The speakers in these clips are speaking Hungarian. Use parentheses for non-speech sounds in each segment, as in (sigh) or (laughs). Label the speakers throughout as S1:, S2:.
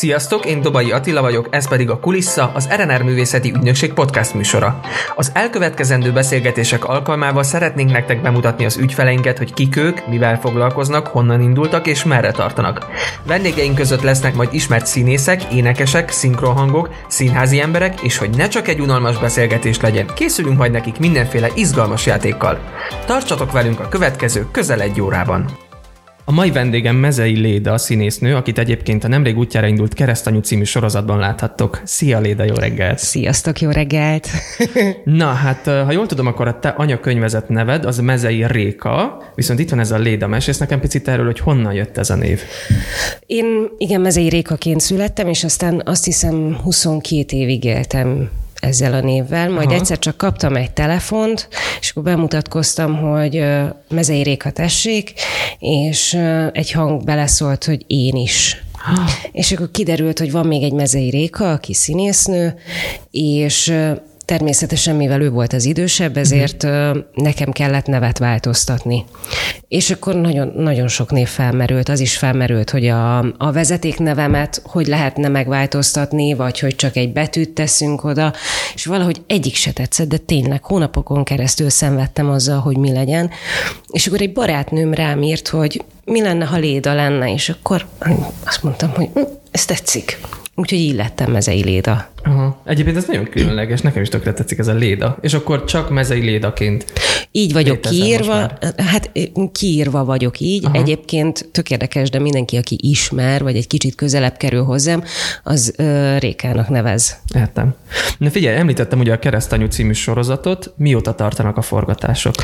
S1: Sziasztok, én Dobai Attila vagyok, ez pedig a Kulissa, az RNR Művészeti Ügynökség podcast műsora. Az elkövetkezendő beszélgetések alkalmával szeretnénk nektek bemutatni az ügyfeleinket, hogy kik ők, mivel foglalkoznak, honnan indultak és merre tartanak. Vendégeink között lesznek majd ismert színészek, énekesek, szinkronhangok, színházi emberek, és hogy ne csak egy unalmas beszélgetés legyen, készülünk majd nekik mindenféle izgalmas játékkal. Tartsatok velünk a következő közel egy órában! A mai vendégem Mezei Léda, a színésznő, akit egyébként a nemrég útjára indult Keresztanyú című sorozatban láthattok. Szia Léda, jó reggelt!
S2: Sziasztok, jó reggelt! (laughs)
S1: Na, hát ha jól tudom, akkor a te anyakönyvezett neved az Mezei Réka, viszont itt van ez a Léda. Mesélsz nekem picit erről, hogy honnan jött ez a név?
S2: Én igen, Mezei Rékaként születtem, és aztán azt hiszem 22 évig éltem ezzel a névvel, majd Aha. egyszer csak kaptam egy telefont, és akkor bemutatkoztam, hogy Mezei Réka tessék, és egy hang beleszólt, hogy én is. Ha. És akkor kiderült, hogy van még egy Mezei Réka, aki színésznő, és Természetesen, mivel ő volt az idősebb, ezért uh-huh. nekem kellett nevet változtatni. És akkor nagyon, nagyon sok név felmerült. Az is felmerült, hogy a, a vezetéknevemet hogy lehetne megváltoztatni, vagy hogy csak egy betűt teszünk oda, és valahogy egyik se tetszett, de tényleg hónapokon keresztül szenvedtem azzal, hogy mi legyen. És akkor egy barátnőm rám írt, hogy mi lenne, ha Léda lenne, és akkor azt mondtam, hogy hm, ez tetszik. Úgyhogy így lettem mezei léda.
S1: Aha. Egyébként ez nagyon különleges, nekem is tökre tetszik ez a léda. És akkor csak mezei lédaként.
S2: Így vagyok kiírva, hát kiírva vagyok így. Aha. Egyébként tök érdekes, de mindenki, aki ismer, vagy egy kicsit közelebb kerül hozzám, az ö, Rékának nevez.
S1: Értem. Na figyelj, említettem ugye a Keresztanyú című sorozatot. Mióta tartanak a forgatások?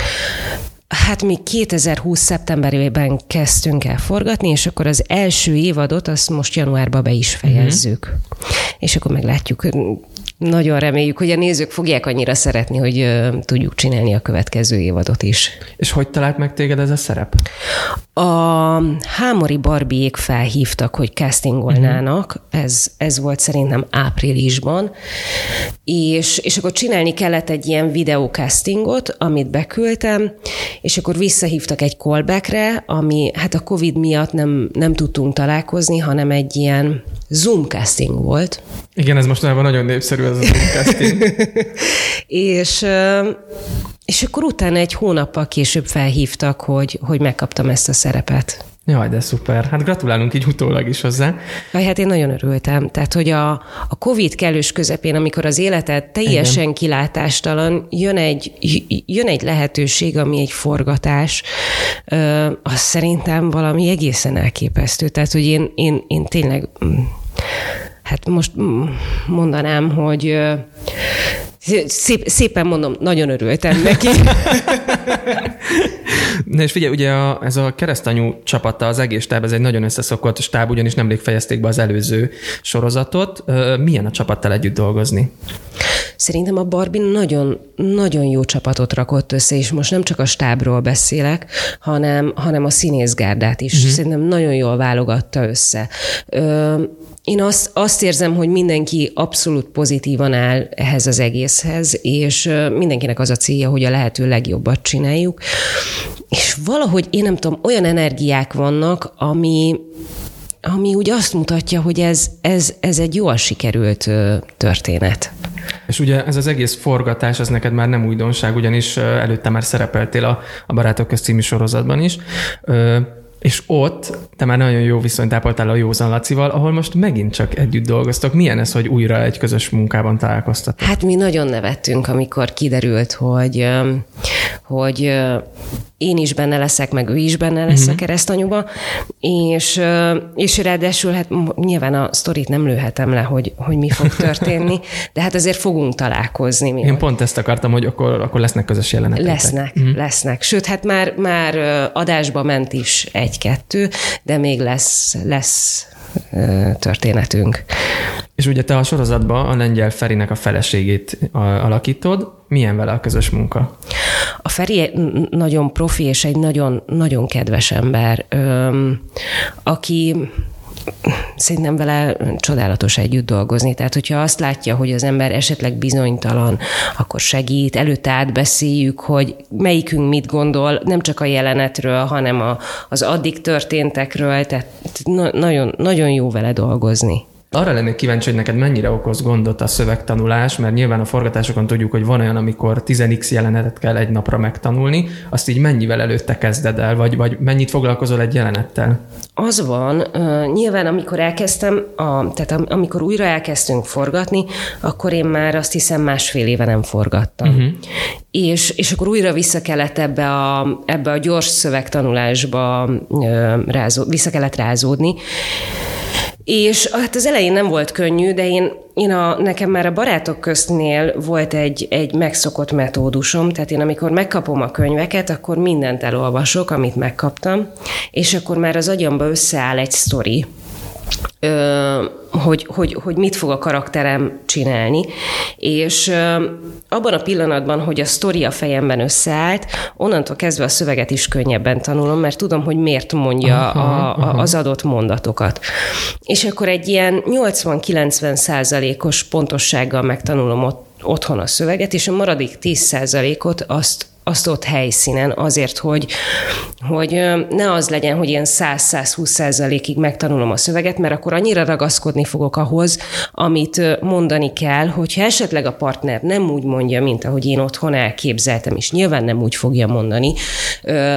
S2: Hát mi 2020. szeptemberében kezdtünk el forgatni, és akkor az első évadot azt most januárban be is fejezzük. Uh-huh. És akkor meglátjuk, nagyon reméljük, hogy a nézők fogják annyira szeretni, hogy tudjuk csinálni a következő évadot is.
S1: És hogy talált meg téged ez a szerep?
S2: A Hámori Barbiék felhívtak, hogy castingolnának, uh-huh. ez, ez volt szerintem áprilisban, és, és akkor csinálni kellett egy ilyen videócastingot, amit beküldtem, és akkor visszahívtak egy callbackre, ami hát a Covid miatt nem, nem tudtunk találkozni, hanem egy ilyen Zoom casting volt.
S1: Igen, ez mostanában nagyon népszerű ez a Zoom casting. (laughs)
S2: és, és akkor utána egy hónappal később felhívtak, hogy, hogy megkaptam ezt a szerepet.
S1: Jaj, de szuper. Hát gratulálunk így utólag is hozzá.
S2: Jaj, hát én nagyon örültem. Tehát, hogy a, a Covid kellős közepén, amikor az életed teljesen Igen. kilátástalan, jön egy, jön egy lehetőség, ami egy forgatás, az szerintem valami egészen elképesztő. Tehát, hogy én, én, én tényleg, mm, hát most mondanám, hogy Szép, szépen mondom, nagyon örültem neki. (laughs)
S1: Na és figyelj, ugye a, ez a keresztanyú csapata, az egész stáb, ez egy nagyon összeszokott stáb, ugyanis nemrég fejezték be az előző sorozatot. Milyen a csapattal együtt dolgozni?
S2: Szerintem a Barbie nagyon, nagyon jó csapatot rakott össze, és most nem csak a stábról beszélek, hanem, hanem a színészgárdát is. Uh-huh. Szerintem nagyon jól válogatta össze. Ö, én azt, azt érzem, hogy mindenki abszolút pozitívan áll ehhez az egészhez, és mindenkinek az a célja, hogy a lehető legjobbat csináljuk. És valahogy én nem tudom, olyan energiák vannak, ami, ami úgy azt mutatja, hogy ez, ez, ez egy jól sikerült történet.
S1: És ugye ez az egész forgatás, az neked már nem újdonság, ugyanis előtte már szerepeltél a, a Barátok közt című sorozatban is. És ott te már nagyon jó viszonyt ápoltál a Józan Lacival, ahol most megint csak együtt dolgoztok. Milyen ez, hogy újra egy közös munkában találkoztatok?
S2: Hát mi nagyon nevettünk, amikor kiderült, hogy, hogy én is benne leszek, meg ő is benne lesz uh-huh. a mhm. keresztanyuba, és, és ráadásul hát nyilván a sztorit nem lőhetem le, hogy, hogy mi fog történni, (laughs) de hát azért fogunk találkozni. Mi
S1: Én pont ezt akartam, hogy akkor, akkor lesznek közös jelenetek.
S2: Lesznek, uh-huh. lesznek. Sőt, hát már, már adásba ment is egy-kettő, de még lesz, lesz történetünk.
S1: És ugye te a sorozatban a lengyel Ferinek a feleségét alakítod. Milyen vele a közös munka?
S2: A Feri nagyon profi és egy nagyon, nagyon kedves ember, aki szerintem vele csodálatos együtt dolgozni. Tehát, hogyha azt látja, hogy az ember esetleg bizonytalan, akkor segít, előtte átbeszéljük, hogy melyikünk mit gondol, nem csak a jelenetről, hanem a, az addig történtekről, tehát na- nagyon, nagyon jó vele dolgozni.
S1: Arra lennék kíváncsi, hogy neked mennyire okoz gondot a szövegtanulás, mert nyilván a forgatásokon tudjuk, hogy van olyan, amikor 10x jelenetet kell egy napra megtanulni, azt így mennyivel előtte kezded el, vagy, vagy mennyit foglalkozol egy jelenettel?
S2: Az van, uh, nyilván amikor elkezdtem, a, tehát amikor újra elkezdtünk forgatni, akkor én már azt hiszem másfél éve nem forgattam. Uh-huh. És, és akkor újra vissza kellett ebbe a, ebbe a gyors szövegtanulásba uh, rázó, vissza kellett rázódni, és hát az elején nem volt könnyű, de én, én a, nekem már a barátok köztnél volt egy, egy megszokott metódusom, tehát én amikor megkapom a könyveket, akkor mindent elolvasok, amit megkaptam, és akkor már az agyamba összeáll egy sztori, hogy, hogy, hogy mit fog a karakterem csinálni. És abban a pillanatban, hogy a sztori a fejemben összeállt, onnantól kezdve a szöveget is könnyebben tanulom, mert tudom, hogy miért mondja aha, a, a, az adott mondatokat. És akkor egy ilyen 80-90 százalékos pontossággal megtanulom ott otthon a szöveget, és a maradék 10 százalékot azt azt ott helyszínen azért, hogy, hogy ne az legyen, hogy ilyen 100-120 százalékig megtanulom a szöveget, mert akkor annyira ragaszkodni fogok ahhoz, amit mondani kell, hogyha esetleg a partner nem úgy mondja, mint ahogy én otthon elképzeltem, és nyilván nem úgy fogja mondani,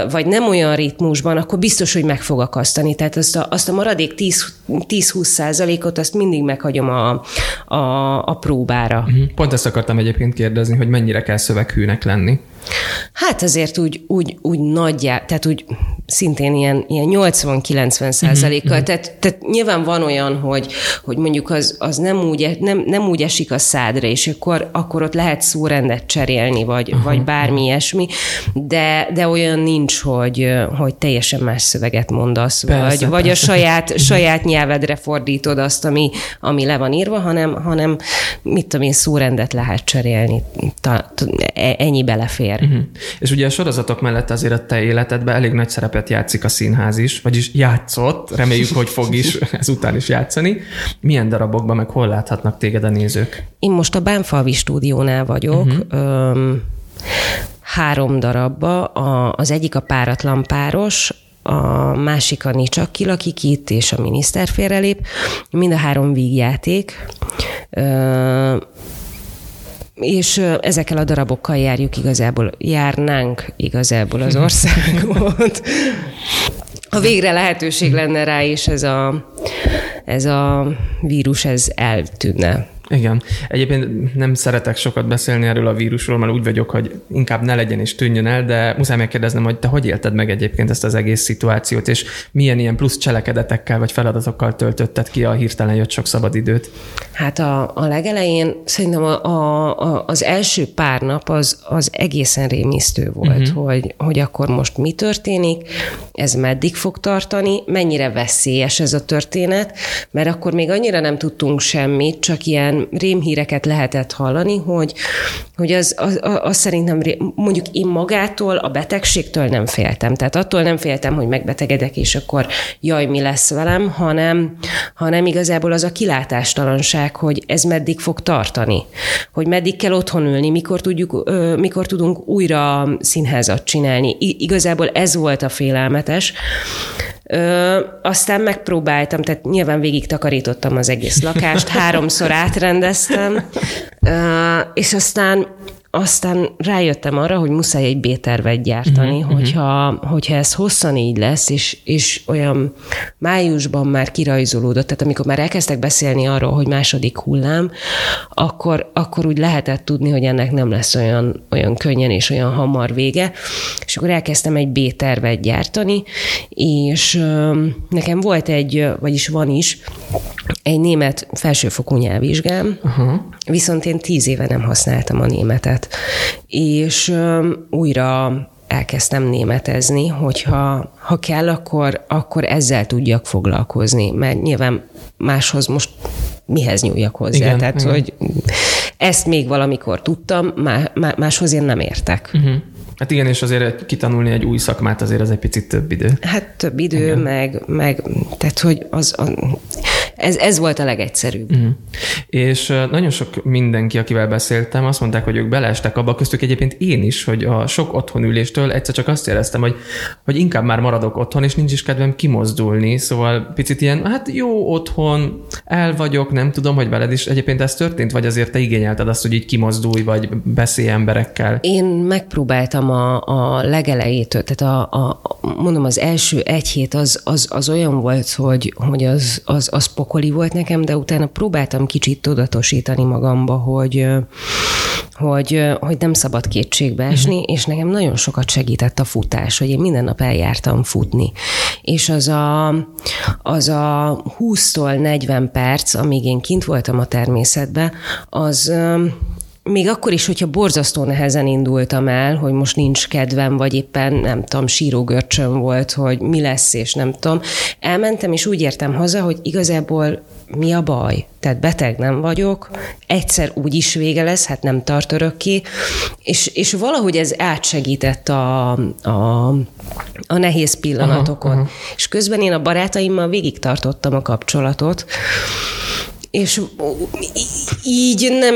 S2: vagy nem olyan ritmusban, akkor biztos, hogy meg fog akasztani. Tehát azt a, azt a maradék 10-20 százalékot, azt mindig meghagyom a, a, a próbára. Mhm.
S1: Pont ezt akartam egyébként kérdezni, hogy mennyire kell szöveghűnek lenni.
S2: Hát azért úgy, úgy, úgy nagyjá, tehát úgy szintén ilyen, ilyen 80-90 százalékkal. Uh-huh. Tehát, tehát nyilván van olyan, hogy, hogy mondjuk az, az nem, úgy, e, nem, nem úgy esik a szádra, és akkor, akkor ott lehet szórendet cserélni, vagy, uh-huh. vagy bármi ilyesmi, de, de olyan nincs, hogy, hogy teljesen más szöveget mondasz, persze, vagy, persze. vagy a saját, saját nyelvedre fordítod azt, ami, ami le van írva, hanem, hanem mit tudom én, szórendet lehet cserélni. Ta, ta, e, ennyi belefér. Uh-huh.
S1: És ugye a sorozatok mellett azért a te életedben elég nagy szerepet játszik a színház is, vagyis játszott, reméljük, hogy fog is (laughs) ezután is játszani. Milyen darabokban, meg hol láthatnak téged a nézők?
S2: Én most a Bánfalvi stúdiónál vagyok. Uh-huh. Öm, három darabba. A, az egyik a páratlan páros, a másik a Nicsak kilakik itt, és a miniszter félrelép. Mind a három vígjáték. Ö, és ezekkel a darabokkal járjuk igazából, járnánk igazából az (laughs) országot. Ha végre lehetőség lenne rá, és ez a, ez a vírus ez eltűnne.
S1: Igen. Egyébként nem szeretek sokat beszélni erről a vírusról, mert úgy vagyok, hogy inkább ne legyen és tűnjön el, de muszáj megkérdeznem, hogy te hogy élted meg egyébként ezt az egész szituációt, és milyen ilyen plusz cselekedetekkel vagy feladatokkal töltötted ki a hirtelen jött sok szabad időt?
S2: Hát a, a legelején szerintem a, a, a, az első pár nap az, az egészen rémisztő volt, uh-huh. hogy, hogy akkor most mi történik, ez meddig fog tartani, mennyire veszélyes ez a történet, mert akkor még annyira nem tudtunk semmit, csak ilyen rémhíreket lehetett hallani, hogy, hogy az, az, az szerintem mondjuk én magától, a betegségtől nem féltem. Tehát attól nem féltem, hogy megbetegedek, és akkor jaj, mi lesz velem, hanem, hanem igazából az a kilátástalanság, hogy ez meddig fog tartani. Hogy meddig kell otthon ülni, mikor, tudjuk, mikor tudunk újra színházat csinálni. igazából ez volt a félelmetes. Ö, aztán megpróbáltam, tehát nyilván végig takarítottam az egész lakást, háromszor átrendeztem, ö, és aztán aztán rájöttem arra, hogy muszáj egy B-tervet gyártani, uh-huh, hogyha, hogyha ez hosszan így lesz, és, és olyan májusban már kirajzolódott, tehát amikor már elkezdtek beszélni arról, hogy második hullám, akkor, akkor úgy lehetett tudni, hogy ennek nem lesz olyan, olyan könnyen és olyan hamar vége, és akkor elkezdtem egy B-tervet gyártani, és ö, nekem volt egy, vagyis van is, egy német felsőfokú nyelvvizsgám, uh-huh. viszont én tíz éve nem használtam a németet. És újra elkezdtem németezni, hogyha ha kell, akkor, akkor ezzel tudjak foglalkozni, mert nyilván máshoz most mihez nyúljak hozzá. Igen, Tehát, igen. hogy ezt még valamikor tudtam, máshoz én nem értek. Uh-huh.
S1: Hát igen, és azért kitanulni egy új szakmát azért az egy picit több idő.
S2: Hát több idő, meg, meg tehát, hogy az, az ez, ez volt a legegyszerűbb. Uh-huh.
S1: És nagyon sok mindenki, akivel beszéltem, azt mondták, hogy ők beleestek abba, köztük egyébként én is, hogy a sok otthonüléstől egyszer csak azt éreztem, hogy, hogy inkább már maradok otthon, és nincs is kedvem kimozdulni, szóval picit ilyen, hát jó otthon, el vagyok, nem tudom, hogy veled is egyébként ez történt, vagy azért te igényelted azt, hogy így kimozdulj, vagy beszélj emberekkel?
S2: Én megpróbáltam a, a legelejétől, tehát a, a, mondom, az első egy hét az, az, az olyan volt, hogy, hogy az, az, az pokoli volt nekem, de utána próbáltam kicsit tudatosítani magamba, hogy, hogy, hogy nem szabad kétségbe esni, uh-huh. és nekem nagyon sokat segített a futás, hogy én minden nap eljártam futni. És az a, az a 20-tól 40 perc, amíg én kint voltam a természetben, az még akkor is, hogyha borzasztó nehezen indultam el, hogy most nincs kedvem, vagy éppen nem tudom, sírógörcsön volt, hogy mi lesz, és nem tudom, elmentem, és úgy értem haza, hogy igazából mi a baj? Tehát beteg nem vagyok, egyszer úgy is vége lesz, hát nem tart örökké, és, és valahogy ez átsegített a, a, a nehéz pillanatokon. Aha, aha. És közben én a barátaimmal végig tartottam a kapcsolatot, és így nem,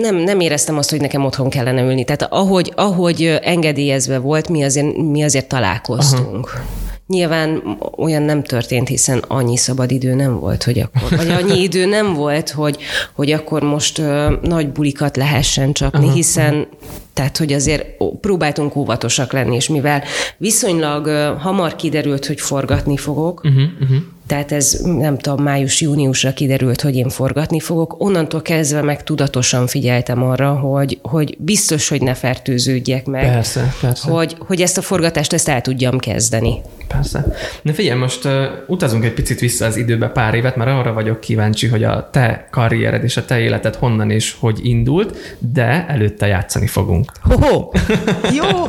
S2: nem, nem éreztem azt, hogy nekem otthon kellene ülni. Tehát ahogy, ahogy engedélyezve volt, mi azért, mi azért találkoztunk. Aha. Nyilván olyan nem történt, hiszen annyi szabad idő nem volt, hogy akkor, vagy annyi (laughs) idő nem volt, hogy, hogy akkor most uh, nagy bulikat lehessen csapni, hiszen tehát, hogy azért próbáltunk óvatosak lenni, és mivel viszonylag uh, hamar kiderült, hogy forgatni fogok, uh-huh, uh-huh tehát ez nem tudom, május-júniusra kiderült, hogy én forgatni fogok. Onnantól kezdve meg tudatosan figyeltem arra, hogy, hogy biztos, hogy ne fertőződjek meg.
S1: Persze, persze.
S2: Hogy, hogy ezt a forgatást ezt el tudjam kezdeni.
S1: Persze. Na figyelj, most uh, utazunk egy picit vissza az időbe pár évet, mert arra vagyok kíváncsi, hogy a te karriered és a te életed honnan és hogy indult, de előtte játszani fogunk.
S2: Ho-ho! (laughs) Jó!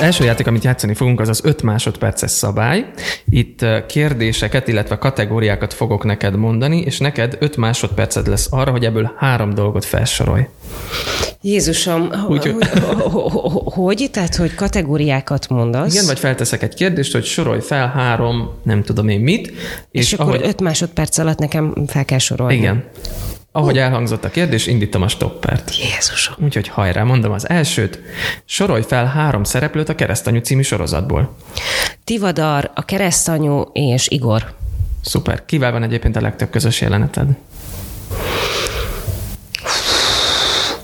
S1: Első játék, amit játszani fogunk, az az 5 másodperces szabály. Itt kérdéseket, illetve kategóriákat fogok neked mondani, és neked 5 másodperced lesz arra, hogy ebből három dolgot felsorolj.
S2: Jézusom, Úgy, (laughs) hogy? Tehát, hogy kategóriákat mondasz?
S1: Igen, vagy felteszek egy kérdést, hogy sorolj fel három, nem tudom én mit.
S2: És, és akkor ahogy... öt másodperc alatt nekem fel kell sorolni.
S1: Igen. Ahogy elhangzott a kérdés, indítom a stoppert.
S2: Jézusom.
S1: Úgyhogy hajrá, mondom az elsőt. Sorolj fel három szereplőt a Keresztanyu című sorozatból.
S2: Tivadar, a Keresztanyu és Igor.
S1: Szuper. Kivel van egyébként a legtöbb közös jeleneted?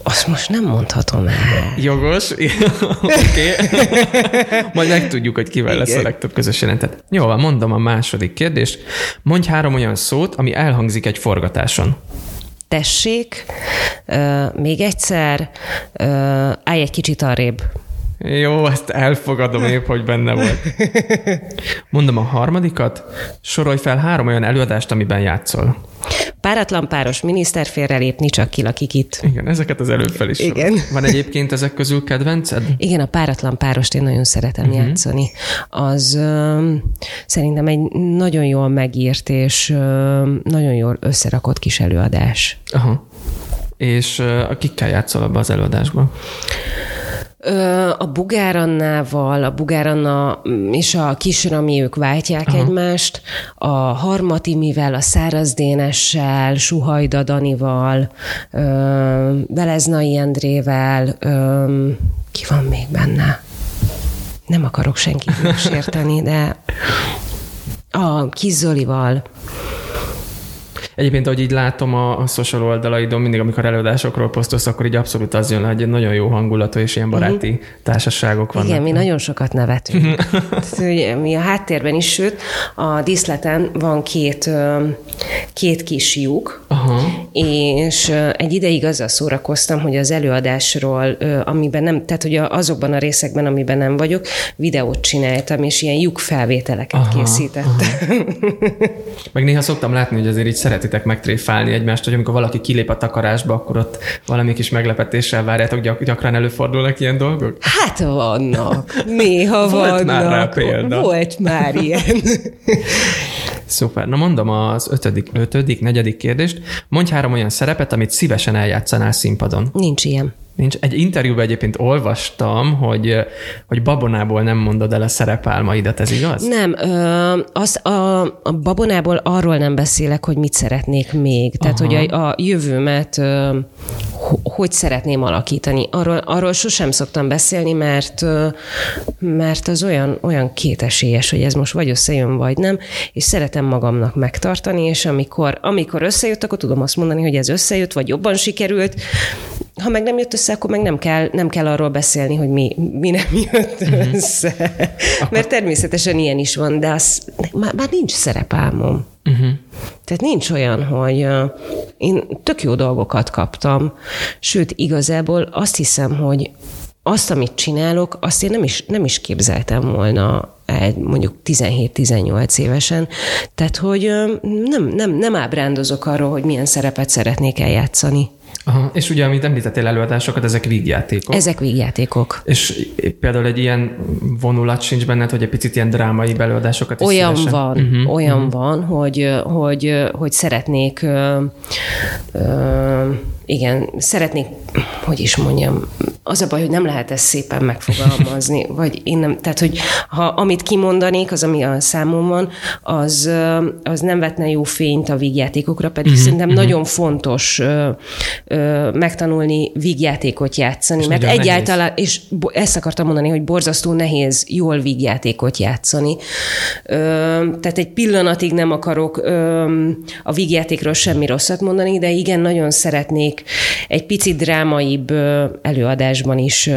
S2: Azt most nem mondhatom el.
S1: Jogos. (laughs) Oké. Majd megtudjuk, hogy kivel Igen. lesz a legtöbb közös jeleneted. Jó, mondom a második kérdést. Mondj három olyan szót, ami elhangzik egy forgatáson
S2: tessék, még egyszer, állj egy kicsit arrébb.
S1: Jó, ezt elfogadom épp, hogy benne volt. (laughs) Mondom a harmadikat, sorolj fel három olyan előadást, amiben játszol.
S2: Páratlan páros miniszter félrelépni, csak kilakik itt.
S1: Igen, ezeket az előbb fel is.
S2: Igen.
S1: Van egyébként ezek közül kedvenced?
S2: Igen, a páratlan párost én nagyon szeretem uh-huh. játszani. Az ö, szerintem egy nagyon jól megírt és ö, nagyon jól összerakott kis előadás.
S1: Aha. És ö, kikkel játszol abban az előadásban?
S2: A Bugárannával, a Bugáranna és a Kisrami, ők váltják Aha. egymást, a Harmatimivel, a Szárazdénessel, Suhajda Danival, Beleznai Endrével, ki van még benne? Nem akarok senkit (laughs) sérteni, de a Kizzolival.
S1: Egyébként, ahogy így látom a, a social oldalaidon, mindig, amikor előadásokról posztolsz, akkor így abszolút az jön, hogy egy nagyon jó hangulatú és ilyen baráti uh-huh. társaságok vannak.
S2: Igen, mi nagyon sokat nevetünk. mi a háttérben is, sőt, a díszleten van két, két kis lyuk, Aha. és egy ideig azzal szórakoztam, hogy az előadásról, amiben nem, tehát hogy azokban a részekben, amiben nem vagyok, videót csináltam, és ilyen lyuk felvételeket aha, készítettem. Aha. (laughs)
S1: Meg néha szoktam látni, hogy azért így szereti szeretitek megtréfálni egymást, hogy amikor valaki kilép a takarásba, akkor ott valami kis meglepetéssel várjátok, gyak, gyakran előfordulnak ilyen dolgok?
S2: Hát vannak. (laughs) Néha
S1: Volt
S2: vannak.
S1: már rá példa.
S2: Volt már ilyen. (laughs)
S1: Szuper. Na mondom az ötödik, ötödik, negyedik kérdést. Mondj három olyan szerepet, amit szívesen eljátszanál színpadon.
S2: Nincs ilyen.
S1: Nincs. Egy interjúban egyébként olvastam, hogy, hogy babonából nem mondod el a szerepálmaidat, ez igaz?
S2: Nem, ö, az, a, a babonából arról nem beszélek, hogy mit szeretnék még. Tehát, Aha. hogy a, a jövőmet ö, hogy szeretném alakítani. Arról, arról sosem szoktam beszélni, mert, mert az olyan, olyan kétesélyes, hogy ez most vagy összejön, vagy nem, és szeretem magamnak megtartani, és amikor, amikor összejött, akkor tudom azt mondani, hogy ez összejött, vagy jobban sikerült, ha meg nem jött össze, akkor meg nem kell, nem kell arról beszélni, hogy mi, mi nem (laughs) jött uh-huh. össze. Mert természetesen ilyen is van, de az, már, már nincs szerepálmom. Uh-huh. Tehát nincs olyan, hogy uh, én tök jó dolgokat kaptam, sőt, igazából azt hiszem, hogy azt, amit csinálok, azt én nem is, nem is képzeltem volna mondjuk 17-18 évesen. Tehát, hogy nem, nem, nem ábrándozok arról, hogy milyen szerepet szeretnék eljátszani.
S1: Aha, és ugye, amit említettél előadásokat, ezek vígjátékok.
S2: Ezek vígjátékok.
S1: És például egy ilyen vonulat sincs benned, hogy egy picit ilyen drámai belőadásokat is
S2: Olyan szívesen. van, uh-huh, olyan uh-huh. van, hogy, hogy, hogy szeretnék ö, ö, igen, szeretnék, hogy is mondjam, az a baj, hogy nem lehet ezt szépen megfogalmazni, (laughs) vagy én nem, tehát, hogy ha amit kimondanék, az, ami a számom van, az, az nem vetne jó fényt a vígjátékokra, pedig uh-huh, szerintem uh-huh. nagyon fontos ö, ö, megtanulni vígjátékot játszani, és mert egyáltalán, nehéz. és ezt akartam mondani, hogy borzasztó nehéz jól vígjátékot játszani. Ö, tehát egy pillanatig nem akarok ö, a vígjátékról semmi rosszat mondani, de igen, nagyon szeretnék egy picit drámaibb előadásban is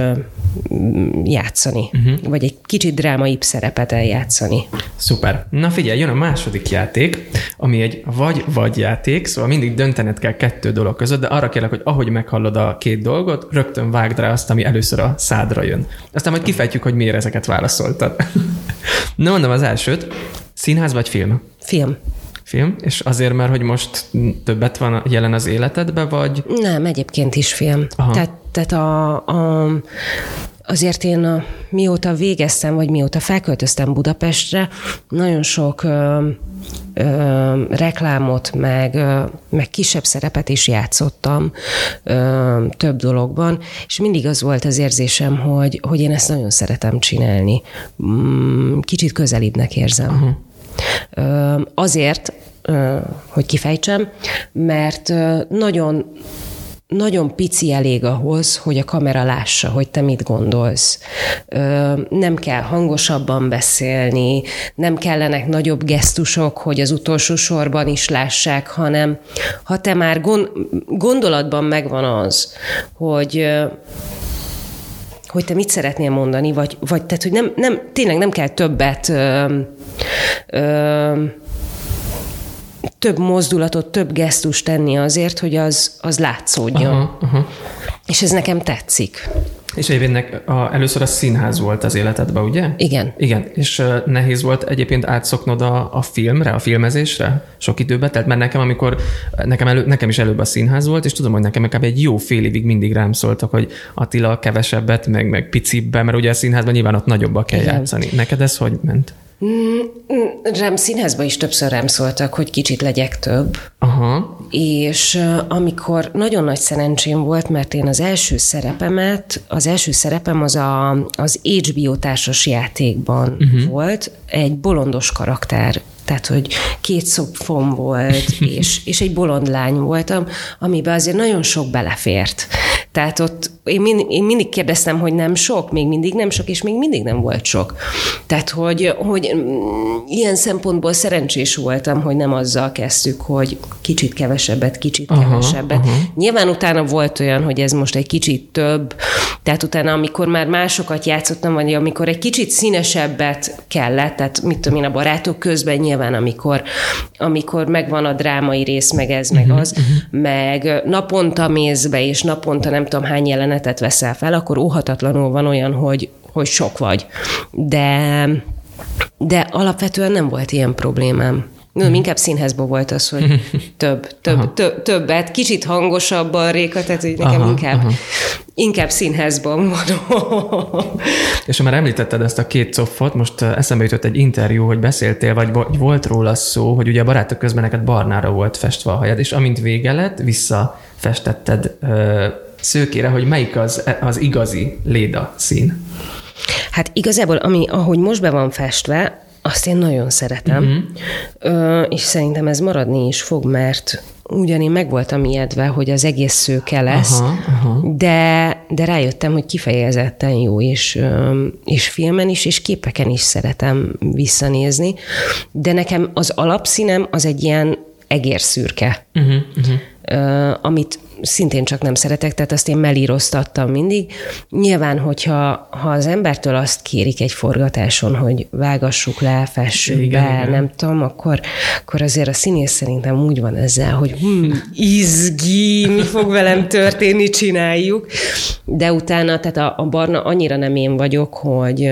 S2: játszani, uh-huh. vagy egy kicsit drámaibb szerepet eljátszani.
S1: Szuper. Na figyelj, jön a második játék, ami egy vagy-vagy játék, szóval mindig döntened kell kettő dolog között, de arra kérlek, hogy ahogy meghallod a két dolgot, rögtön vágd rá azt, ami először a szádra jön. Aztán majd kifejtjük, hogy miért ezeket válaszoltad. (laughs) Na mondom az elsőt. Színház vagy film?
S2: Film
S1: film, és azért, mert hogy most többet van jelen az életedben, vagy?
S2: Nem, egyébként is film. Aha. Tehát, tehát a, a, azért én a, mióta végeztem, vagy mióta felköltöztem Budapestre, nagyon sok ö, ö, reklámot, meg, ö, meg kisebb szerepet is játszottam ö, több dologban, és mindig az volt az érzésem, hogy, hogy én ezt nagyon szeretem csinálni. Mm, kicsit közelibbnek érzem. Uh-huh. Azért, hogy kifejtsem, mert nagyon nagyon pici elég ahhoz, hogy a kamera lássa, hogy te mit gondolsz. Nem kell hangosabban beszélni, nem kellenek nagyobb gesztusok, hogy az utolsó sorban is lássák, hanem ha te már gondolatban megvan az, hogy hogy te mit szeretnél mondani, vagy, vagy tehát, hogy nem, nem, tényleg nem kell többet ö, ö, több mozdulatot, több gesztust tenni azért, hogy az, az látszódjon. Aha, aha. És ez nekem tetszik.
S1: És egyébként a, először a színház volt az életedben, ugye?
S2: Igen.
S1: Igen, és nehéz volt egyébként átszoknod a, a filmre, a filmezésre sok időbe, tehát mert nekem, amikor nekem, elő, nekem is előbb a színház volt, és tudom, hogy nekem inkább egy jó fél évig mindig rám szóltak, hogy Attila kevesebbet, meg, meg picibbe, mert ugye a színházban nyilván ott nagyobba kell Igen. játszani. Neked ez hogy ment?
S2: Mm, rám színházba is többször rám szóltak, hogy kicsit legyek több. Aha. És amikor nagyon nagy szerencsém volt, mert én az első szerepemet, az első szerepem az a, az HBO társas játékban uh-huh. volt, egy bolondos karakter tehát, hogy két szopfom volt, (laughs) és, és egy bolond lány voltam, amiben azért nagyon sok belefért. Tehát ott én, mind, én mindig kérdeztem, hogy nem sok, még mindig nem sok, és még mindig nem volt sok. Tehát, hogy, hogy mm, ilyen szempontból szerencsés voltam, hogy nem azzal kezdtük, hogy kicsit kevesebbet, kicsit aha, kevesebbet. Aha. Nyilván utána volt olyan, hogy ez most egy kicsit több, tehát utána, amikor már másokat játszottam, vagy amikor egy kicsit színesebbet kellett, tehát mit tudom én, a barátok közben nyilván, amikor, amikor megvan a drámai rész, meg ez, meg uh-huh, az, uh-huh. meg naponta mész be, és naponta nem tudom hány jelenetet veszel fel, akkor óhatatlanul van olyan, hogy, hogy sok vagy. De, de alapvetően nem volt ilyen problémám. Nem, inkább színházban volt az, hogy több, több, több, többet, kicsit hangosabban Réka, tehát hogy nekem aha, inkább, aha. inkább színházban van. (laughs)
S1: És ha már említetted ezt a két coffot, most eszembe jutott egy interjú, hogy beszéltél, vagy volt róla szó, hogy ugye a barátok közben neked barnára volt festve a hajad, és amint vége lett, visszafestetted ö, szőkére, hogy melyik az, az igazi léda szín.
S2: Hát igazából, ami, ahogy most be van festve, azt én nagyon szeretem, uh-huh. Ö, és szerintem ez maradni is fog, mert ugyanígy meg voltam ijedve, hogy az egész szőke lesz, aha, aha. De, de rájöttem, hogy kifejezetten jó, és, és filmen is, és képeken is szeretem visszanézni, de nekem az alapszínem az egy ilyen egérszürke, uh-huh, uh-huh. Amit szintén csak nem szeretek, tehát azt én melíroztattam mindig. Nyilván, hogyha ha az embertől azt kérik egy forgatáson, hogy vágassuk le, fessük igen, be, igen. nem tudom, akkor, akkor azért a színész szerintem úgy van ezzel, hogy hm, izgi, mi fog velem történni, csináljuk. De utána, tehát a, a barna annyira nem én vagyok, hogy,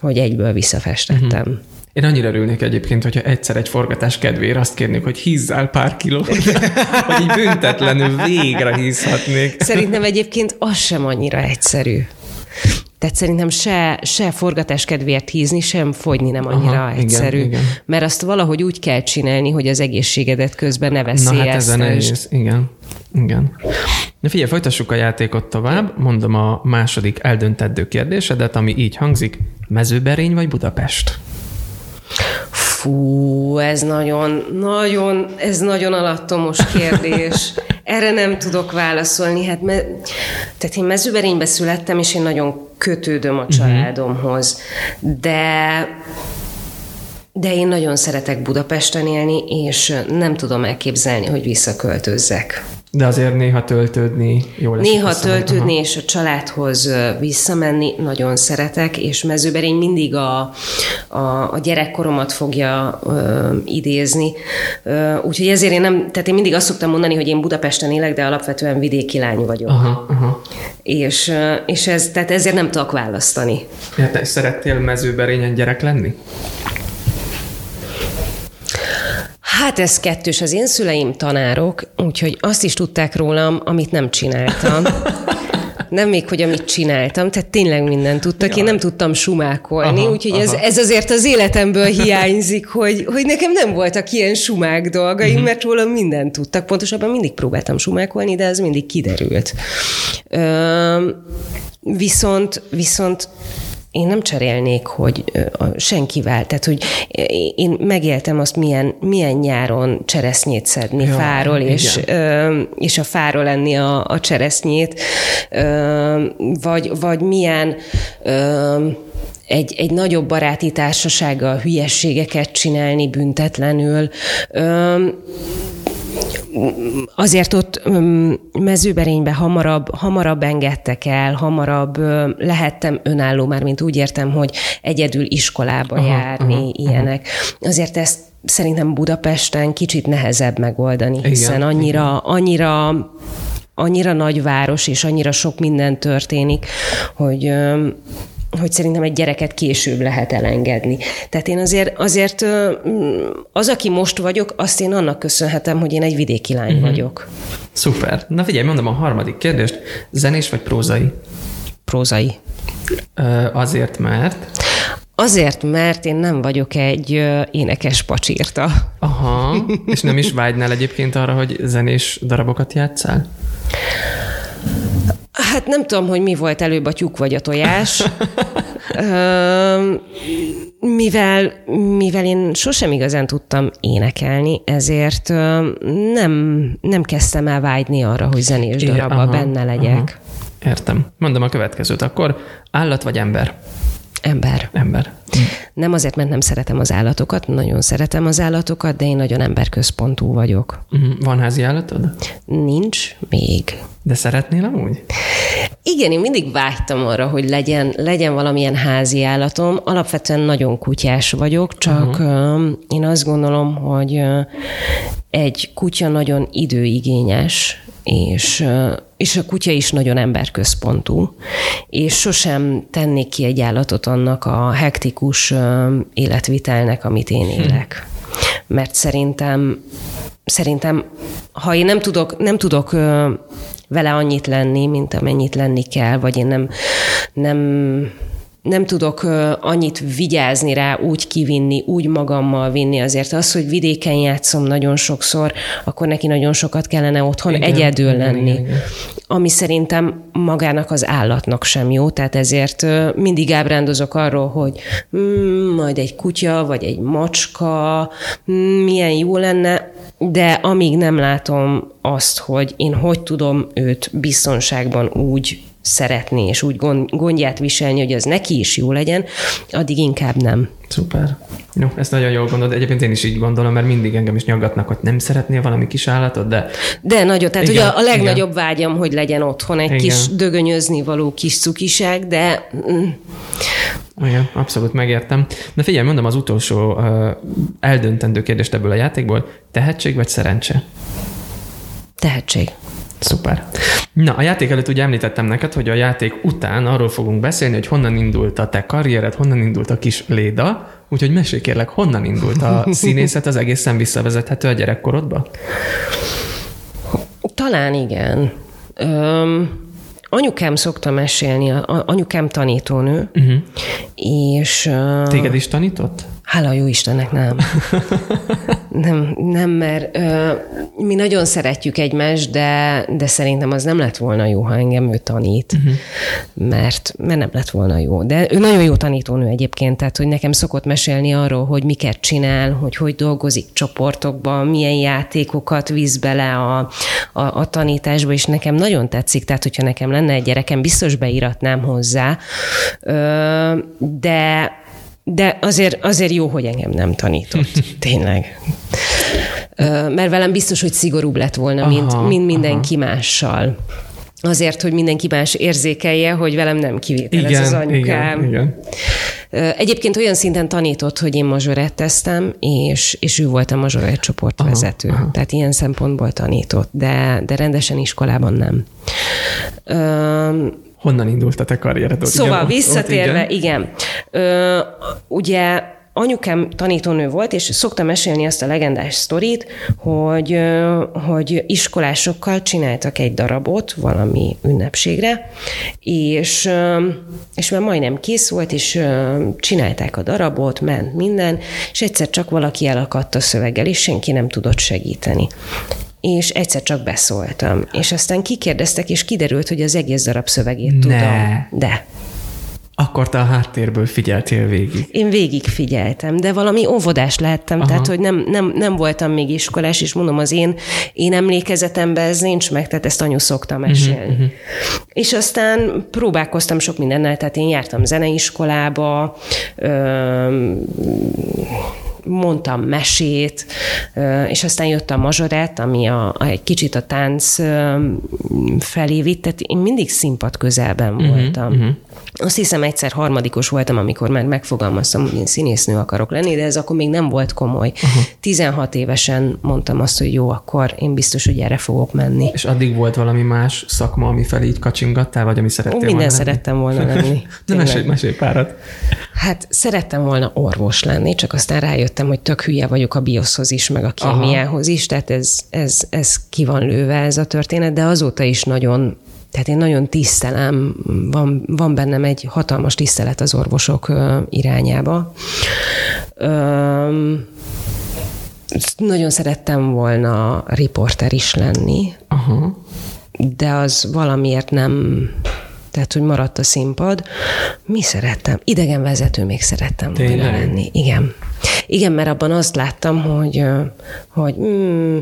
S2: hogy egyből visszafestettem. Uh-huh.
S1: Én annyira örülnék egyébként, hogyha egyszer egy forgatás kedvéért azt kérnék, hogy hízzál pár kilót, (laughs) hogy így büntetlenül végre hízhatnék.
S2: Szerintem egyébként az sem annyira egyszerű. Tehát szerintem se, se forgatás kedvéért hízni, sem fogyni nem annyira Aha, egyszerű. Igen, igen. Mert azt valahogy úgy kell csinálni, hogy az egészségedet közben ne veszélyeztesd. Na hát ezen nehéz.
S1: Igen. Igen. Na figyelj, folytassuk a játékot tovább. Mondom a második eldöntettő kérdésedet, ami így hangzik. Mezőberény vagy Budapest?
S2: Fú, ez nagyon, nagyon, ez nagyon alattomos kérdés. Erre nem tudok válaszolni. Hát me, tehát én mezőberénybe születtem, és én nagyon kötődöm a mhm. családomhoz. De de én nagyon szeretek Budapesten élni, és nem tudom elképzelni, hogy visszaköltözzek.
S1: De azért néha töltődni jó lesz.
S2: Néha töltődni Aha. és a családhoz visszamenni nagyon szeretek, és mezőberény mindig a, a, a gyerekkoromat fogja ö, idézni. Ö, úgyhogy ezért én nem, tehát én mindig azt szoktam mondani, hogy én Budapesten élek, de alapvetően vidéki lány vagyok. Aha, aha. És, és ez, tehát ezért nem tudok választani.
S1: Ja, te szerettél mezőberényen gyerek lenni?
S2: Hát ez kettős. Az én szüleim tanárok, úgyhogy azt is tudták rólam, amit nem csináltam. (laughs) Nem még, hogy amit csináltam, tehát tényleg mindent tudtak. Jaj. Én nem tudtam sumákolni, aha, úgyhogy aha. Ez, ez azért az életemből hiányzik, hogy, hogy nekem nem voltak ilyen sumák dolgaim, uh-huh. mert rólam mindent tudtak. Pontosabban mindig próbáltam sumákolni, de ez mindig kiderült. Ö, viszont, viszont én nem cserélnék, hogy senkivel, tehát hogy én megéltem azt, milyen, milyen nyáron cseresznyét szedni ja, fáról, és, és a fáról lenni a, a cseresznyét, vagy, vagy milyen egy, egy nagyobb baráti társasággal hülyességeket csinálni büntetlenül azért ott mezőberénybe hamarabb, hamarabb engedtek el, hamarabb lehettem önálló, már mint úgy értem, hogy egyedül iskolába aha, járni, aha, ilyenek. Aha. Azért ezt szerintem Budapesten kicsit nehezebb megoldani, hiszen annyira, igen. annyira annyira nagy város, és annyira sok minden történik, hogy hogy szerintem egy gyereket később lehet elengedni. Tehát én azért, azért az, aki most vagyok, azt én annak köszönhetem, hogy én egy vidéki lány uh-huh. vagyok.
S1: Szuper. Na figyelj, mondom a harmadik kérdést. Zenés vagy prózai?
S2: Prózai.
S1: Azért, mert?
S2: Azért, mert én nem vagyok egy énekes pacsírta.
S1: Aha, és nem is vágynál egyébként arra, hogy zenés darabokat játszál?
S2: Hát nem tudom, hogy mi volt előbb a tyúk vagy a tojás. (laughs) mivel, mivel én sosem igazán tudtam énekelni, ezért nem, nem kezdtem el vágyni arra, hogy zenés darabban benne legyek.
S1: Aha. Értem. Mondom a következőt akkor. Állat vagy ember?
S2: Ember.
S1: Ember.
S2: Nem azért, mert nem szeretem az állatokat, nagyon szeretem az állatokat, de én nagyon emberközpontú vagyok.
S1: Uh-huh. Van házi állatod?
S2: Nincs még.
S1: De szeretnél amúgy?
S2: Igen, én mindig vágytam arra, hogy legyen, legyen valamilyen házi állatom. Alapvetően nagyon kutyás vagyok, csak uh-huh. én azt gondolom, hogy egy kutya nagyon időigényes, és, és a kutya is nagyon emberközpontú, és sosem tennék ki egy állatot annak a hektikus életvitelnek, amit én hm. élek. mert szerintem szerintem, ha én nem tudok, nem tudok vele annyit lenni, mint amennyit lenni kell, vagy én nem, nem nem tudok annyit vigyázni rá, úgy kivinni, úgy magammal vinni. Azért az, hogy vidéken játszom nagyon sokszor, akkor neki nagyon sokat kellene otthon igen, egyedül igen, lenni. Igen, igen. Ami szerintem magának az állatnak sem jó, tehát ezért mindig ábrándozok arról, hogy mm, majd egy kutya, vagy egy macska, mm, milyen jó lenne, de amíg nem látom azt, hogy én hogy tudom őt biztonságban úgy szeretni, és úgy gondját viselni, hogy az neki is jó legyen, addig inkább nem.
S1: Szuper. Jó, ezt nagyon jól gondolod. Egyébként én is így gondolom, mert mindig engem is nyaggatnak, hogy nem szeretnél valami kis állatot, de...
S2: De nagyon, tehát igen, ugye a legnagyobb igen. vágyam, hogy legyen otthon egy igen. kis dögönyözni való kis cukiság, de... Mm.
S1: Igen, abszolút megértem. Na figyelj, mondom az utolsó uh, eldöntendő kérdést ebből a játékból. Tehetség vagy szerencse?
S2: Tehetség.
S1: Szuper. Na, a játék előtt ugye említettem neked, hogy a játék után arról fogunk beszélni, hogy honnan indult a te karriered, honnan indult a kis Léda, úgyhogy mesélj kérlek, honnan indult a (laughs) színészet, az egészen visszavezethető a gyerekkorodba?
S2: Talán igen. Öm, anyukám szokta mesélni, a, anyukám tanítónő, uh-huh. és...
S1: Téged is tanított?
S2: Hála jó Istennek, nem. (laughs) nem, nem, mert ö, mi nagyon szeretjük egymást, de, de szerintem az nem lett volna jó, ha engem ő tanít, uh-huh. mert, mert nem lett volna jó. De ő nagyon jó tanítónő egyébként, tehát hogy nekem szokott mesélni arról, hogy miket csinál, hogy hogy dolgozik csoportokban, milyen játékokat visz bele a, a, a tanításba, és nekem nagyon tetszik, tehát hogyha nekem lenne egy gyerekem, biztos beíratnám hozzá, ö, de de azért, azért jó, hogy engem nem tanított, (laughs) tényleg. Mert velem biztos, hogy szigorúbb lett volna, aha, mint, mint mindenki aha. mással. Azért, hogy mindenki más érzékelje, hogy velem nem kivétel igen, ez az anyukám. Igen, igen. Egyébként olyan szinten tanított, hogy én mazsoretteztem, és, és ő volt a mazsorett csoportvezető. Aha, aha. Tehát ilyen szempontból tanított, de, de rendesen iskolában nem.
S1: Honnan indult a te karriered?
S2: Szóval igen, visszatérve, ott, igen. igen. Ö, ugye anyukám tanítónő volt, és szoktam mesélni azt a legendás sztorit, hogy, hogy iskolásokkal csináltak egy darabot valami ünnepségre, és, és már majdnem kész volt, és csinálták a darabot, ment minden, és egyszer csak valaki elakadt a szöveggel, és senki nem tudott segíteni és egyszer csak beszóltam. És aztán kikérdeztek, és kiderült, hogy az egész darab szövegét ne. tudom. De.
S1: Akkor te a háttérből figyeltél végig.
S2: Én végig figyeltem, de valami óvodás lehettem, Aha. tehát hogy nem, nem, nem voltam még iskolás, és mondom, az én, én emlékezetemben ez nincs meg, tehát ezt anyu szoktam mhm, mesélni. Uh-huh, uh-huh. És aztán próbálkoztam sok mindennel, tehát én jártam zeneiskolába, ö, mondtam mesét, és aztán jött a mazsorett, ami a, a, egy kicsit a tánc felé vitt, tehát én mindig színpad közelben uh-huh, voltam. Uh-huh. Azt hiszem egyszer harmadikos voltam, amikor már megfogalmaztam, hogy én színésznő akarok lenni, de ez akkor még nem volt komoly. Uh-huh. 16 évesen mondtam azt, hogy jó, akkor én biztos, hogy erre fogok menni.
S1: És addig volt valami más szakma, ami felé így kacsingattál, vagy ami szerettél
S2: Minden volna szerettem volna (laughs) lenni.
S1: De mesélj, mesélj párat.
S2: Hát szerettem volna orvos lenni, csak aztán rájöttem, hogy tök hülye vagyok a bioszhoz is, meg a kémiához is, tehát ez, ez, ez ki van lőve ez a történet, de azóta is nagyon tehát én nagyon tisztelem, van, van bennem egy hatalmas tisztelet az orvosok irányába. Nagyon szerettem volna riporter is lenni, Aha. de az valamiért nem tehát hogy maradt a színpad. Mi szerettem? Idegenvezető még szerettem volna lenni. Igen. Igen, mert abban azt láttam, hogy, hogy mm,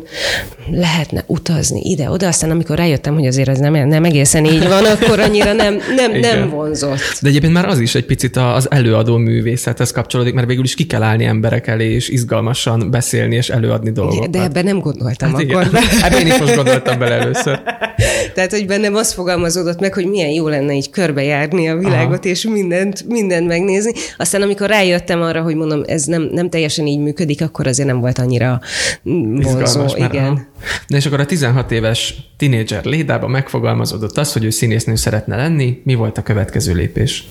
S2: lehetne utazni ide-oda, aztán amikor rájöttem, hogy azért ez nem, nem egészen így van, (laughs) akkor annyira nem, nem, nem vonzott.
S1: De egyébként már az is egy picit az előadó művészethez kapcsolódik, mert végül is ki kell állni emberek elé, és izgalmasan beszélni és előadni dolgokat.
S2: De ebben nem gondoltam hát akkor.
S1: Igen. Hát én is most gondoltam bele először. (laughs)
S2: Tehát, hogy bennem az fogalmazódott meg, hogy milyen jó lenne így körbejárni a világot, Aha. és mindent, mindent megnézni. Aztán amikor rájöttem arra, hogy mondom, ez nem, nem teljesen így működik, akkor azért nem volt annyira vonzó. Igen.
S1: Na és akkor a 16 éves tinédzser Lédában megfogalmazódott az, hogy ő színésznő szeretne lenni. Mi volt a következő lépés?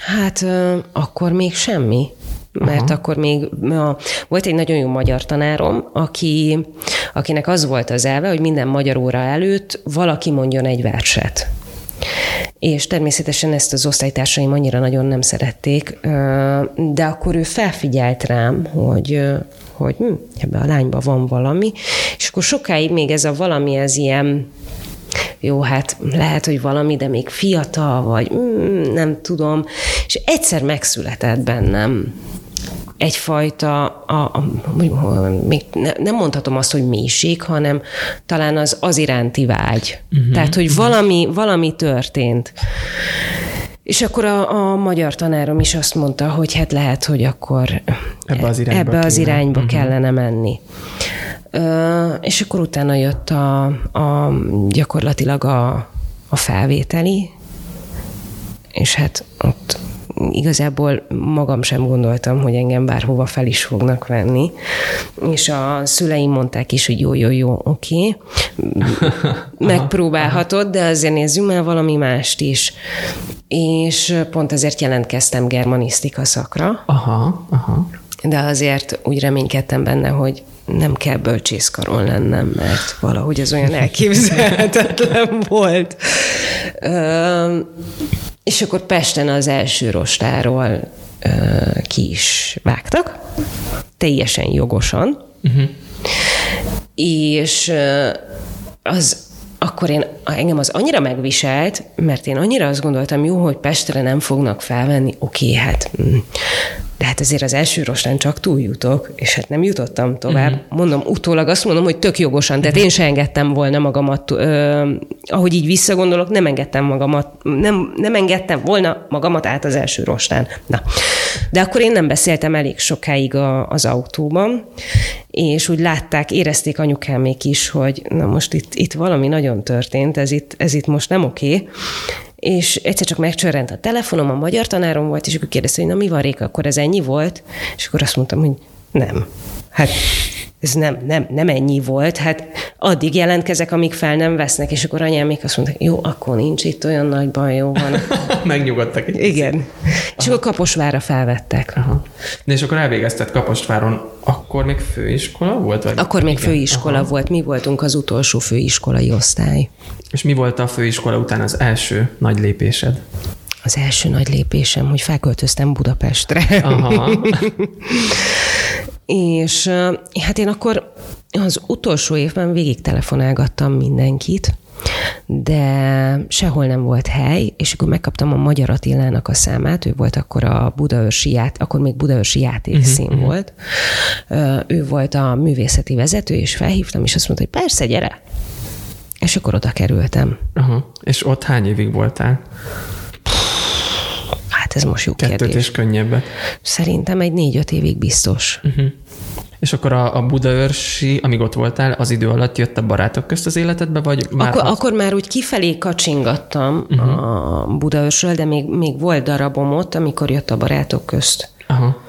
S2: Hát akkor még semmi. mert Aha. akkor még a, volt egy nagyon jó magyar tanárom, aki, akinek az volt az elve, hogy minden magyar óra előtt valaki mondjon egy verset. És természetesen ezt az osztálytársaim annyira nagyon nem szerették, de akkor ő felfigyelt rám, hogy hogy hm, ebbe a lányba van valami, és akkor sokáig még ez a valami, ez ilyen jó, hát lehet, hogy valami, de még fiatal, vagy mm, nem tudom. És egyszer megszületett bennem egyfajta, a, a, még ne, nem mondhatom azt, hogy mélység, hanem talán az az iránti vágy. Uh-huh. Tehát, hogy valami, valami történt. És akkor a, a magyar tanárom is azt mondta, hogy hát lehet, hogy akkor
S1: ebbe az irányba,
S2: ebbe az irányba uh-huh. kellene menni. Ö, és akkor utána jött a, a gyakorlatilag a, a felvételi, és hát ott igazából magam sem gondoltam, hogy engem bárhova fel is fognak venni. És a szüleim mondták is, hogy jó, jó, jó, oké, (laughs) megpróbálhatod, de azért nézzünk már valami mást is. És pont ezért jelentkeztem germanisztika szakra.
S1: Aha, aha.
S2: De azért úgy reménykedtem benne, hogy nem kell bölcsészkaron lennem, mert valahogy ez olyan elképzelhetetlen (laughs) volt. És akkor Pesten az első rostáról ki is vágtak, teljesen jogosan, uh-huh. és az akkor én, engem az annyira megviselt, mert én annyira azt gondoltam, jó, hogy Pestre nem fognak felvenni, oké, hát mm, de hát azért az első rostán csak túljutok, és hát nem jutottam tovább. Uh-huh. Mondom, utólag azt mondom, hogy tök jogosan, tehát én sem engedtem volna magamat, ö, ahogy így visszagondolok, nem engedtem magamat, nem, nem engedtem volna magamat át az első rostán. Na. De akkor én nem beszéltem elég sokáig a, az autóban, és úgy látták, érezték anyukámék is, hogy na most itt, itt valami nagyon történt, ez itt, ez itt most nem oké, okay és egyszer csak megcsörrent a telefonom, a magyar tanárom volt, és akkor kérdezte, hogy na mi van Réka, akkor ez ennyi volt? És akkor azt mondtam, hogy nem. Hát ez nem, nem, nem ennyi volt, hát addig jelentkezek, amíg fel nem vesznek, és akkor anyám még azt mondta, jó, akkor nincs itt olyan nagy baj, jó van. (laughs)
S1: Megnyugodtak egy
S2: Igen. Aha. És akkor Kaposvára felvettek. Aha.
S1: De és akkor elvégezted Kaposváron, akkor még főiskola volt? Vagy?
S2: Akkor még Igen. főiskola Aha. volt, mi voltunk az utolsó főiskolai osztály.
S1: És mi volt a főiskola után az első nagy lépésed?
S2: Az első nagy lépésem, hogy felköltöztem Budapestre. Aha. (laughs) És hát én akkor az utolsó évben végig telefonálgattam mindenkit, de sehol nem volt hely, és akkor megkaptam a Magyar Attilának a számát, ő volt akkor a Budaörsi ját, akkor még Budaörsi játékszín uh-huh, volt. Ő volt a művészeti vezető, és felhívtam, és azt mondta, hogy persze, gyere. És akkor oda kerültem.
S1: Uh-huh. És ott hány évig voltál?
S2: Hát ez most jó
S1: Kettőt
S2: kérdés.
S1: és könnyebbet.
S2: Szerintem egy négy-öt évig biztos. Uh-huh.
S1: És akkor a, a Budaörsi, amíg ott voltál, az idő alatt jött a barátok közt az életedbe, vagy már...
S2: Akkor, az... akkor már úgy kifelé kacsingattam uh-huh. a Budaörsről, de még, még volt darabom ott, amikor jött a barátok közt. Aha.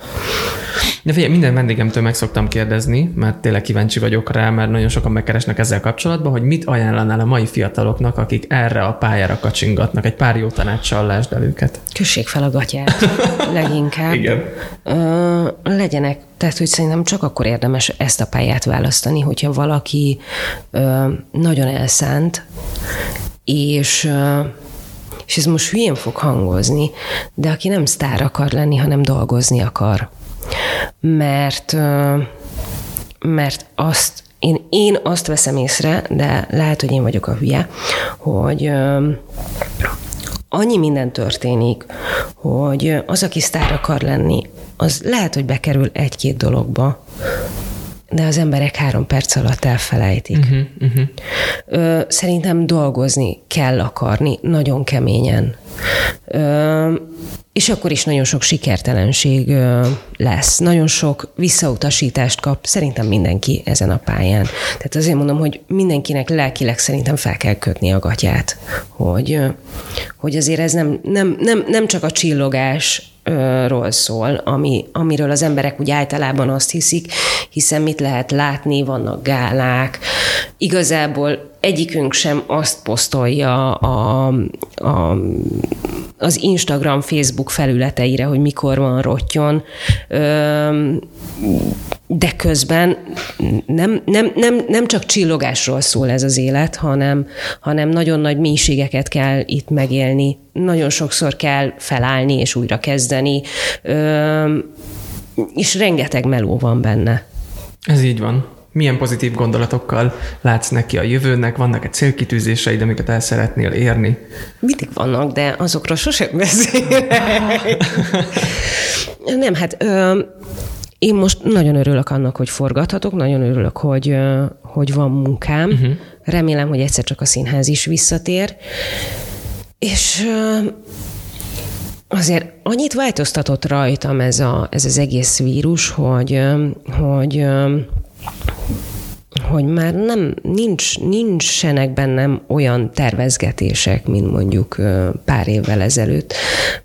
S1: De figyelj, minden vendégemtől meg szoktam kérdezni, mert tényleg kíváncsi vagyok rá, mert nagyon sokan megkeresnek ezzel kapcsolatban, hogy mit ajánlanál a mai fiataloknak, akik erre a pályára kacsingatnak. Egy pár jó tanácssal lásd el őket.
S2: Kössék fel a gatyát, (laughs) leginkább.
S1: Igen.
S2: Ö, legyenek, tehát hogy szerintem csak akkor érdemes ezt a pályát választani, hogyha valaki ö, nagyon elszánt, és ö, és ez most hülyén fog hangozni, de aki nem sztár akar lenni, hanem dolgozni akar mert, mert azt én, én azt veszem észre, de lehet, hogy én vagyok a hülye, hogy annyi minden történik, hogy az, aki sztár akar lenni, az lehet, hogy bekerül egy-két dologba, de az emberek három perc alatt elfelejtik. Uh-huh, uh-huh. Szerintem dolgozni kell akarni, nagyon keményen. És akkor is nagyon sok sikertelenség lesz, nagyon sok visszautasítást kap szerintem mindenki ezen a pályán. Tehát azért mondom, hogy mindenkinek lelkileg szerintem fel kell kötni a gatyát, hogy, hogy azért ez nem, nem, nem, nem csak a csillogás ról szól, ami, amiről az emberek úgy általában azt hiszik, hiszen mit lehet látni, vannak gálák. Igazából egyikünk sem azt posztolja a, a az Instagram, Facebook felületeire, hogy mikor van rottyon, de közben nem, nem, nem, nem csak csillogásról szól ez az élet, hanem, hanem nagyon nagy mélységeket kell itt megélni. Nagyon sokszor kell felállni és újra kezdeni, és rengeteg meló van benne.
S1: Ez így van milyen pozitív gondolatokkal látsz neki a jövőnek, vannak-e célkitűzéseid, amiket el szeretnél érni?
S2: Mindig vannak, de azokról sosem beszélek. Nem, hát ö, én most nagyon örülök annak, hogy forgathatok, nagyon örülök, hogy, hogy van munkám. Uh-huh. Remélem, hogy egyszer csak a színház is visszatér. És ö, azért annyit változtatott rajtam ez, a, ez az egész vírus, hogy, hogy hogy már nem, nincs, nincsenek bennem olyan tervezgetések, mint mondjuk pár évvel ezelőtt,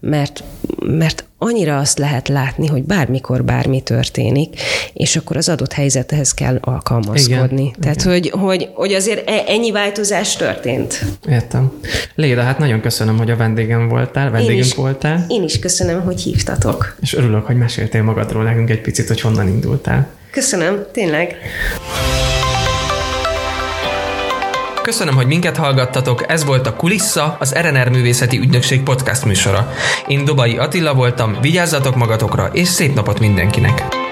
S2: mert, mert annyira azt lehet látni, hogy bármikor bármi történik, és akkor az adott helyzethez kell alkalmazkodni. Igen, Tehát, igen. Hogy, hogy, hogy azért e, ennyi változás történt.
S1: Értem. Léda, hát nagyon köszönöm, hogy a vendégem voltál, vendégünk én is, voltál.
S2: Én is köszönöm, hogy hívtatok.
S1: És örülök, hogy meséltél magadról nekünk egy picit, hogy honnan indultál.
S2: Köszönöm, tényleg.
S1: Köszönöm, hogy minket hallgattatok, ez volt a Kulissa, az RNR Művészeti Ügynökség podcast műsora. Én Dobai Attila voltam, vigyázzatok magatokra, és szép napot mindenkinek!